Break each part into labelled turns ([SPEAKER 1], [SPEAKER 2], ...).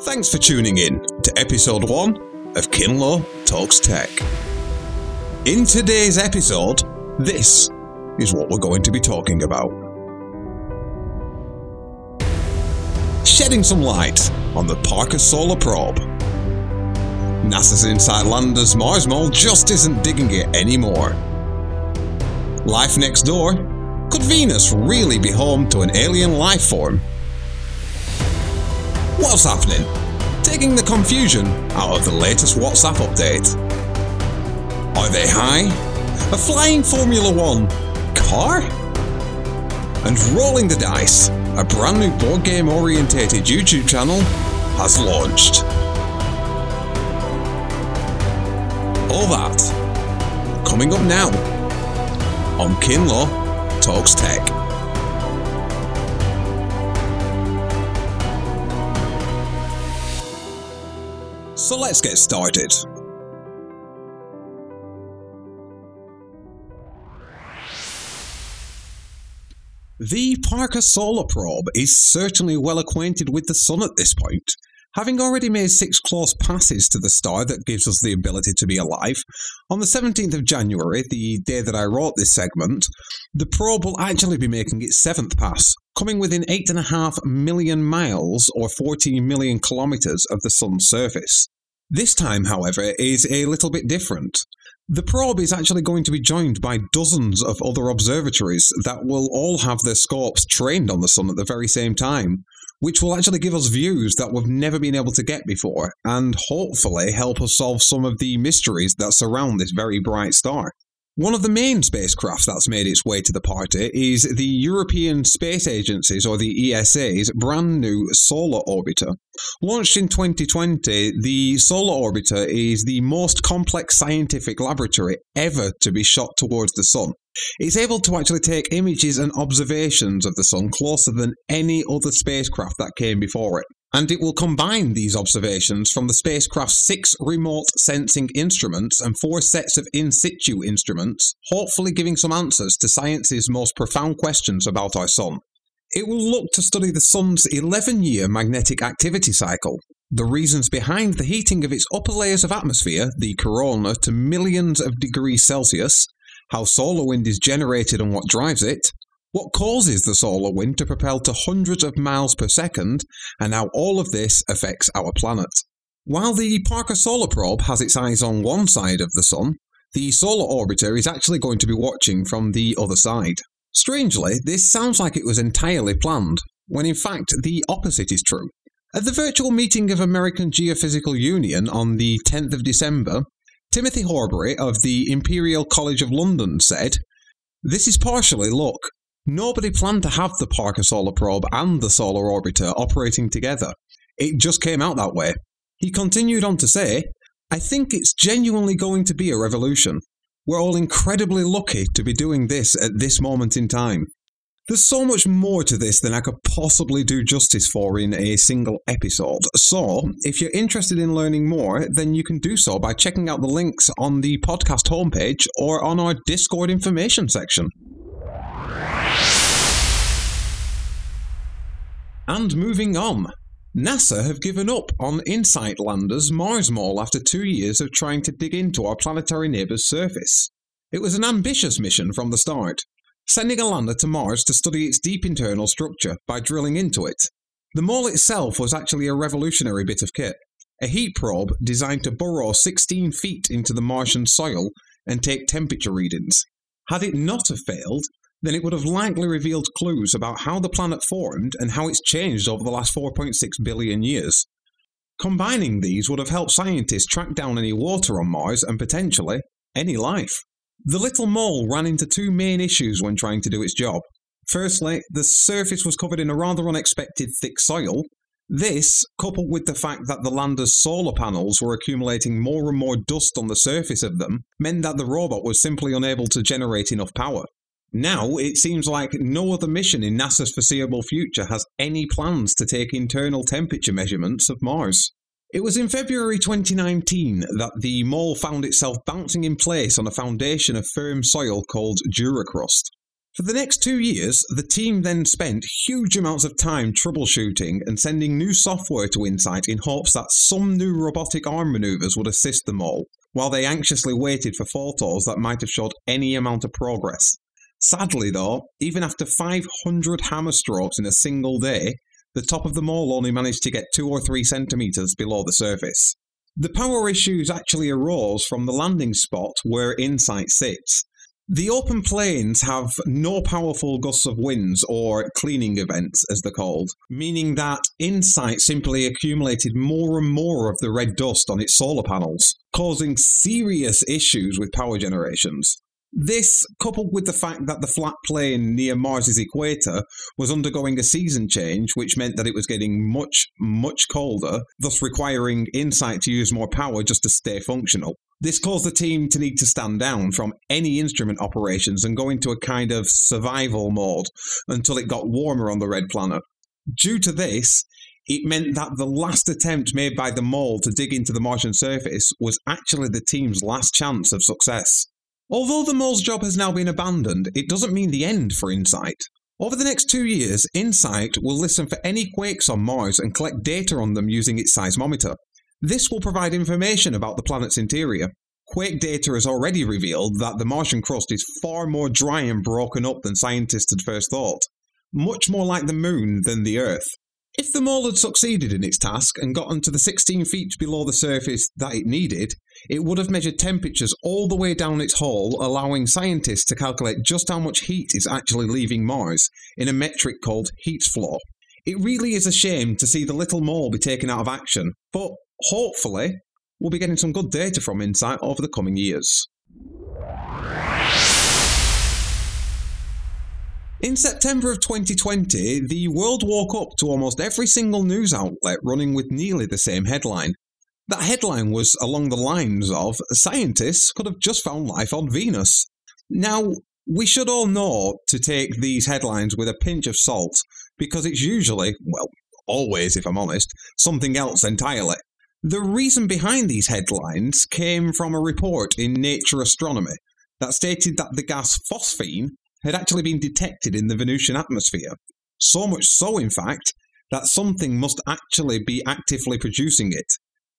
[SPEAKER 1] Thanks for tuning in to episode 1 of Kinlaw Talks Tech. In today's episode, this is what we're going to be talking about. Shedding some light on the Parker Solar Probe. NASA's Insight Lander's Mars Mole just isn't digging it anymore. Life next door? Could Venus really be home to an alien life form? What's happening? Taking the confusion out of the latest WhatsApp update. Are they high? A flying Formula One car? And rolling the dice, a brand new board game orientated YouTube channel has launched. All that coming up now on Kinlaw Talks Tech. So let's get started. The Parker Solar Probe is certainly well acquainted with the Sun at this point. Having already made six close passes to the star that gives us the ability to be alive, on the 17th of January, the day that I wrote this segment, the probe will actually be making its seventh pass, coming within 8.5 million miles or 14 million kilometres of the Sun's surface. This time, however, is a little bit different. The probe is actually going to be joined by dozens of other observatories that will all have their scopes trained on the Sun at the very same time, which will actually give us views that we've never been able to get before, and hopefully help us solve some of the mysteries that surround this very bright star. One of the main spacecraft that's made its way to the party is the European Space Agency's, or the ESA's, brand new Solar Orbiter. Launched in 2020, the Solar Orbiter is the most complex scientific laboratory ever to be shot towards the Sun. It's able to actually take images and observations of the Sun closer than any other spacecraft that came before it and it will combine these observations from the spacecraft's six remote sensing instruments and four sets of in situ instruments, hopefully giving some answers to science's most profound questions about our Sun. It will look to study the Sun's 11 year magnetic activity cycle, the reasons behind the heating of its upper layers of atmosphere, the corona, to millions of degrees Celsius, how solar wind is generated and what drives it, what causes the solar wind to propel to hundreds of miles per second, and how all of this affects our planet. While the Parker Solar Probe has its eyes on one side of the Sun, the Solar Orbiter is actually going to be watching from the other side. Strangely, this sounds like it was entirely planned, when in fact the opposite is true. At the virtual meeting of American Geophysical Union on the 10th of December, Timothy Horbury of the Imperial College of London said, This is partially luck. Nobody planned to have the Parker Solar Probe and the Solar Orbiter operating together. It just came out that way. He continued on to say, I think it's genuinely going to be a revolution. We're all incredibly lucky to be doing this at this moment in time. There's so much more to this than I could possibly do justice for in a single episode. So, if you're interested in learning more, then you can do so by checking out the links on the podcast homepage or on our Discord information section. And moving on. NASA have given up on InSight Lander's Mars Mole after two years of trying to dig into our planetary neighbour's surface. It was an ambitious mission from the start, sending a lander to Mars to study its deep internal structure by drilling into it. The mole itself was actually a revolutionary bit of kit, a heat probe designed to burrow 16 feet into the Martian soil and take temperature readings. Had it not have failed, then it would have likely revealed clues about how the planet formed and how it's changed over the last 4.6 billion years. Combining these would have helped scientists track down any water on Mars and potentially any life. The little mole ran into two main issues when trying to do its job. Firstly, the surface was covered in a rather unexpected thick soil. This, coupled with the fact that the lander's solar panels were accumulating more and more dust on the surface of them, meant that the robot was simply unable to generate enough power. Now, it seems like no other mission in NASA's foreseeable future has any plans to take internal temperature measurements of Mars. It was in February 2019 that the mole found itself bouncing in place on a foundation of firm soil called duricrust. For the next two years, the team then spent huge amounts of time troubleshooting and sending new software to Insight in hopes that some new robotic arm maneuvers would assist the mole, while they anxiously waited for photos that might have showed any amount of progress. Sadly, though, even after 500 hammer strokes in a single day, the top of the mole only managed to get two or three centimetres below the surface. The power issues actually arose from the landing spot where Insight sits, the open plains have no powerful gusts of winds or cleaning events, as they're called, meaning that Insight simply accumulated more and more of the red dust on its solar panels, causing serious issues with power generations. This, coupled with the fact that the flat plane near Mars's equator was undergoing a season change, which meant that it was getting much, much colder, thus requiring Insight to use more power just to stay functional. This caused the team to need to stand down from any instrument operations and go into a kind of survival mode until it got warmer on the red planet. Due to this, it meant that the last attempt made by the mole to dig into the Martian surface was actually the team's last chance of success. Although the mole's job has now been abandoned, it doesn't mean the end for InSight. Over the next two years, InSight will listen for any quakes on Mars and collect data on them using its seismometer. This will provide information about the planet's interior. Quake data has already revealed that the Martian crust is far more dry and broken up than scientists had first thought, much more like the Moon than the Earth. If the mole had succeeded in its task and gotten to the 16 feet below the surface that it needed, it would have measured temperatures all the way down its hole, allowing scientists to calculate just how much heat is actually leaving Mars in a metric called heat flow. It really is a shame to see the little mole be taken out of action, but hopefully, we'll be getting some good data from Insight over the coming years. In September of 2020, the world woke up to almost every single news outlet running with nearly the same headline. That headline was along the lines of Scientists could have just found life on Venus. Now, we should all know to take these headlines with a pinch of salt because it's usually, well, always if I'm honest, something else entirely. The reason behind these headlines came from a report in Nature Astronomy that stated that the gas phosphine had actually been detected in the Venusian atmosphere. So much so, in fact, that something must actually be actively producing it.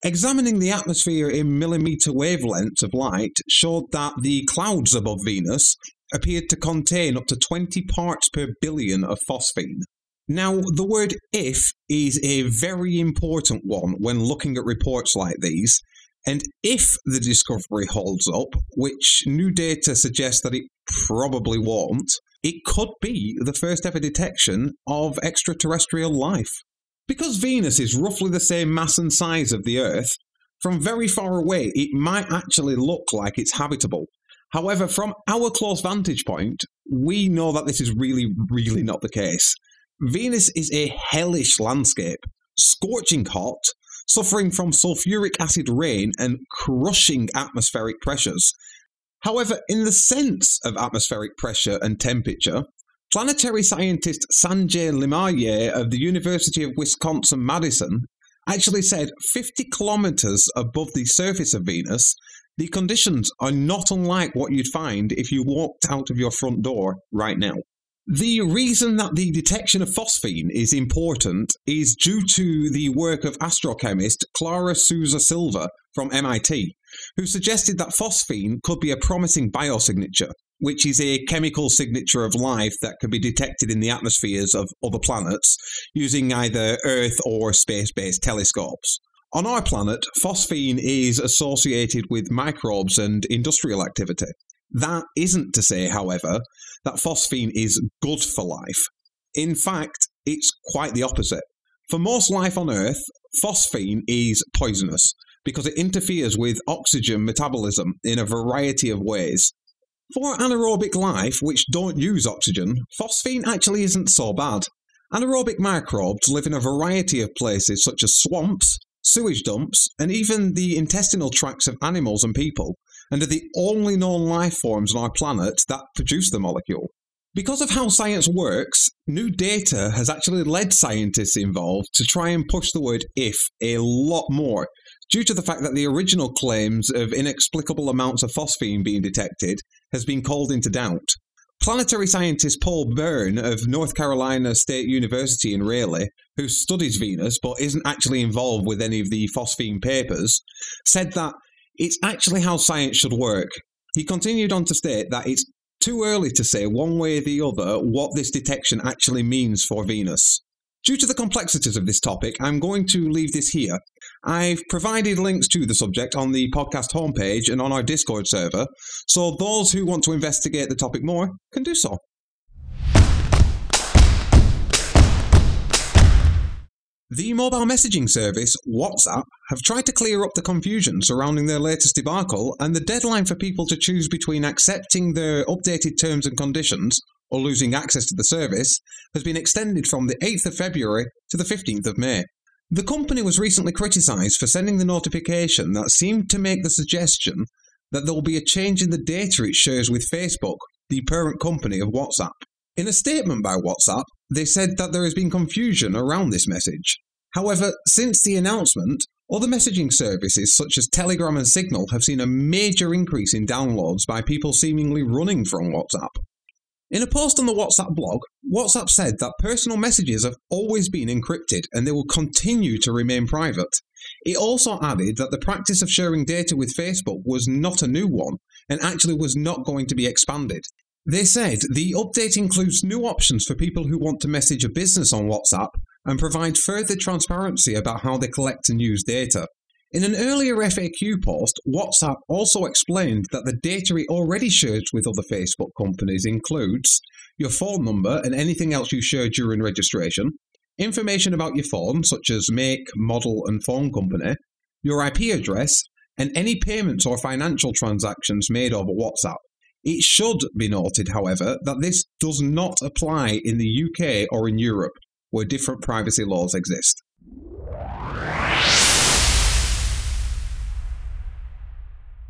[SPEAKER 1] Examining the atmosphere in millimeter wavelengths of light showed that the clouds above Venus appeared to contain up to 20 parts per billion of phosphine. Now, the word if is a very important one when looking at reports like these. And if the discovery holds up, which new data suggests that it probably won't, it could be the first ever detection of extraterrestrial life. Because Venus is roughly the same mass and size of the Earth, from very far away it might actually look like it's habitable. However, from our close vantage point, we know that this is really, really not the case. Venus is a hellish landscape, scorching hot, suffering from sulfuric acid rain and crushing atmospheric pressures. However, in the sense of atmospheric pressure and temperature, planetary scientist Sanjay Limaye of the University of Wisconsin Madison actually said 50 kilometers above the surface of Venus, the conditions are not unlike what you'd find if you walked out of your front door right now. The reason that the detection of phosphine is important is due to the work of astrochemist Clara Sousa Silva from MIT, who suggested that phosphine could be a promising biosignature, which is a chemical signature of life that can be detected in the atmospheres of other planets using either Earth or space based telescopes. On our planet, phosphine is associated with microbes and industrial activity. That isn't to say, however, that phosphine is good for life. In fact, it's quite the opposite. For most life on Earth, phosphine is poisonous because it interferes with oxygen metabolism in a variety of ways. For anaerobic life, which don't use oxygen, phosphine actually isn't so bad. Anaerobic microbes live in a variety of places such as swamps, sewage dumps, and even the intestinal tracts of animals and people, and are the only known life forms on our planet that produce the molecule. Because of how science works, new data has actually led scientists involved to try and push the word if a lot more, due to the fact that the original claims of inexplicable amounts of phosphine being detected has been called into doubt. Planetary scientist Paul Byrne of North Carolina State University in Raleigh, who studies Venus but isn't actually involved with any of the phosphine papers, said that it's actually how science should work. He continued on to state that it's too early to say one way or the other what this detection actually means for Venus. Due to the complexities of this topic, I'm going to leave this here. I've provided links to the subject on the podcast homepage and on our Discord server, so those who want to investigate the topic more can do so. The mobile messaging service, WhatsApp, have tried to clear up the confusion surrounding their latest debacle, and the deadline for people to choose between accepting their updated terms and conditions or losing access to the service has been extended from the 8th of February to the 15th of May. The company was recently criticised for sending the notification that seemed to make the suggestion that there will be a change in the data it shares with Facebook, the parent company of WhatsApp. In a statement by WhatsApp, they said that there has been confusion around this message. However, since the announcement, other messaging services such as Telegram and Signal have seen a major increase in downloads by people seemingly running from WhatsApp. In a post on the WhatsApp blog, WhatsApp said that personal messages have always been encrypted and they will continue to remain private. It also added that the practice of sharing data with Facebook was not a new one and actually was not going to be expanded. They said the update includes new options for people who want to message a business on WhatsApp and provide further transparency about how they collect and use data. In an earlier FAQ post, WhatsApp also explained that the data it already shares with other Facebook companies includes your phone number and anything else you share during registration, information about your phone, such as make, model, and phone company, your IP address, and any payments or financial transactions made over WhatsApp. It should be noted, however, that this does not apply in the UK or in Europe, where different privacy laws exist.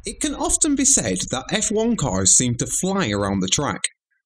[SPEAKER 1] It can often be said that F1 cars seem to fly around the track,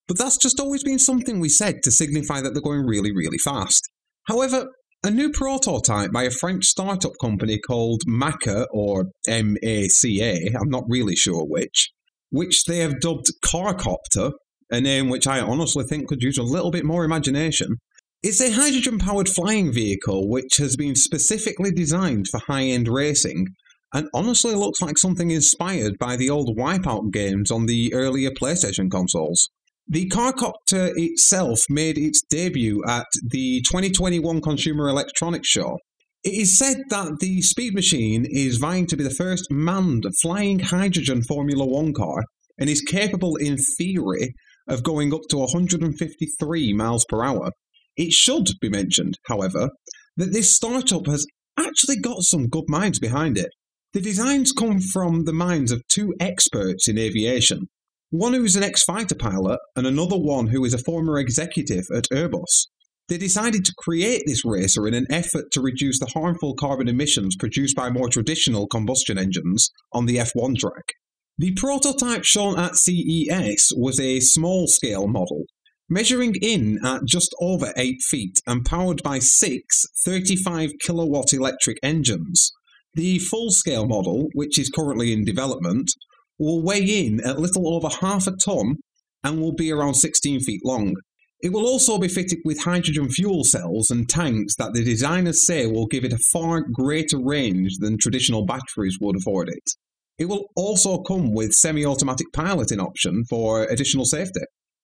[SPEAKER 1] but that's just always been something we said to signify that they're going really, really fast. However, a new prototype by a French startup company called Maca, or M-A-C-A, I'm not really sure which, which they have dubbed Carcopter, a name which I honestly think could use a little bit more imagination. It's a hydrogen powered flying vehicle which has been specifically designed for high end racing and honestly looks like something inspired by the old Wipeout games on the earlier PlayStation consoles. The Carcopter itself made its debut at the 2021 Consumer Electronics Show, it is said that the Speed Machine is vying to be the first manned flying hydrogen Formula One car and is capable, in theory, of going up to 153 miles per hour. It should be mentioned, however, that this startup has actually got some good minds behind it. The designs come from the minds of two experts in aviation one who is an ex fighter pilot, and another one who is a former executive at Airbus. They decided to create this racer in an effort to reduce the harmful carbon emissions produced by more traditional combustion engines on the F1 track. The prototype shown at CES was a small scale model, measuring in at just over 8 feet and powered by six 35 kilowatt electric engines. The full scale model, which is currently in development, will weigh in at little over half a ton and will be around 16 feet long. It will also be fitted with hydrogen fuel cells and tanks that the designers say will give it a far greater range than traditional batteries would afford it. It will also come with semi automatic piloting option for additional safety.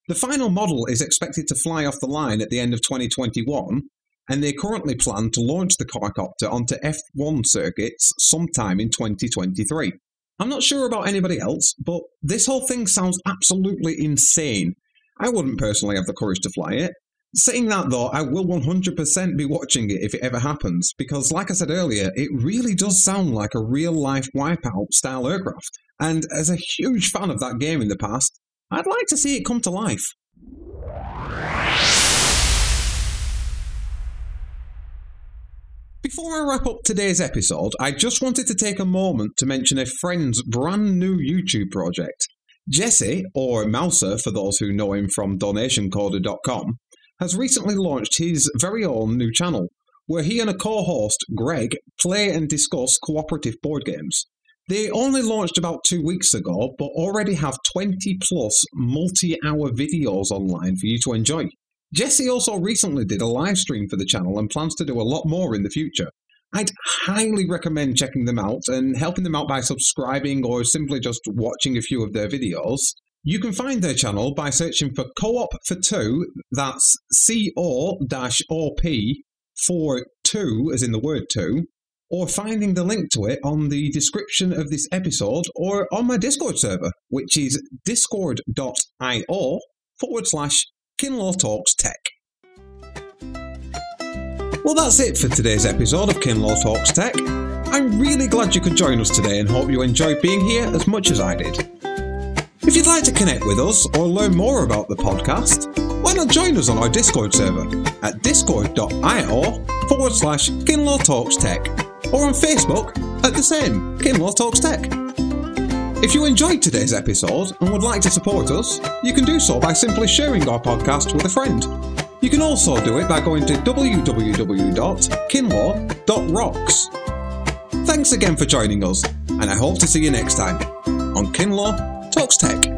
[SPEAKER 1] The final model is expected to fly off the line at the end of 2021, and they currently plan to launch the Carcopter onto F1 circuits sometime in 2023. I'm not sure about anybody else, but this whole thing sounds absolutely insane I wouldn't personally have the courage to fly it. Saying that though, I will 100% be watching it if it ever happens, because like I said earlier, it really does sound like a real life wipeout style aircraft. And as a huge fan of that game in the past, I'd like to see it come to life. Before I wrap up today's episode, I just wanted to take a moment to mention a friend's brand new YouTube project. Jesse, or Mouser for those who know him from donationcoder.com, has recently launched his very own new channel, where he and a co host, Greg, play and discuss cooperative board games. They only launched about two weeks ago, but already have 20 plus multi hour videos online for you to enjoy. Jesse also recently did a live stream for the channel and plans to do a lot more in the future. I'd highly recommend checking them out and helping them out by subscribing or simply just watching a few of their videos. You can find their channel by searching for Co-op for Two, that's C-O-OP for two, as in the word two, or finding the link to it on the description of this episode or on my Discord server, which is discord.io forward slash Kinlaw Talks Tech. Well, that's it for today's episode of Kinlaw Talks Tech. I'm really glad you could join us today and hope you enjoyed being here as much as I did. If you'd like to connect with us or learn more about the podcast, why not join us on our Discord server at discord.io forward slash Kinlaw Talks Tech or on Facebook at the same Kinlaw Talks Tech. If you enjoyed today's episode and would like to support us, you can do so by simply sharing our podcast with a friend. You can also do it by going to www.kinlaw.rocks. Thanks again for joining us, and I hope to see you next time on Kinlaw Talks Tech.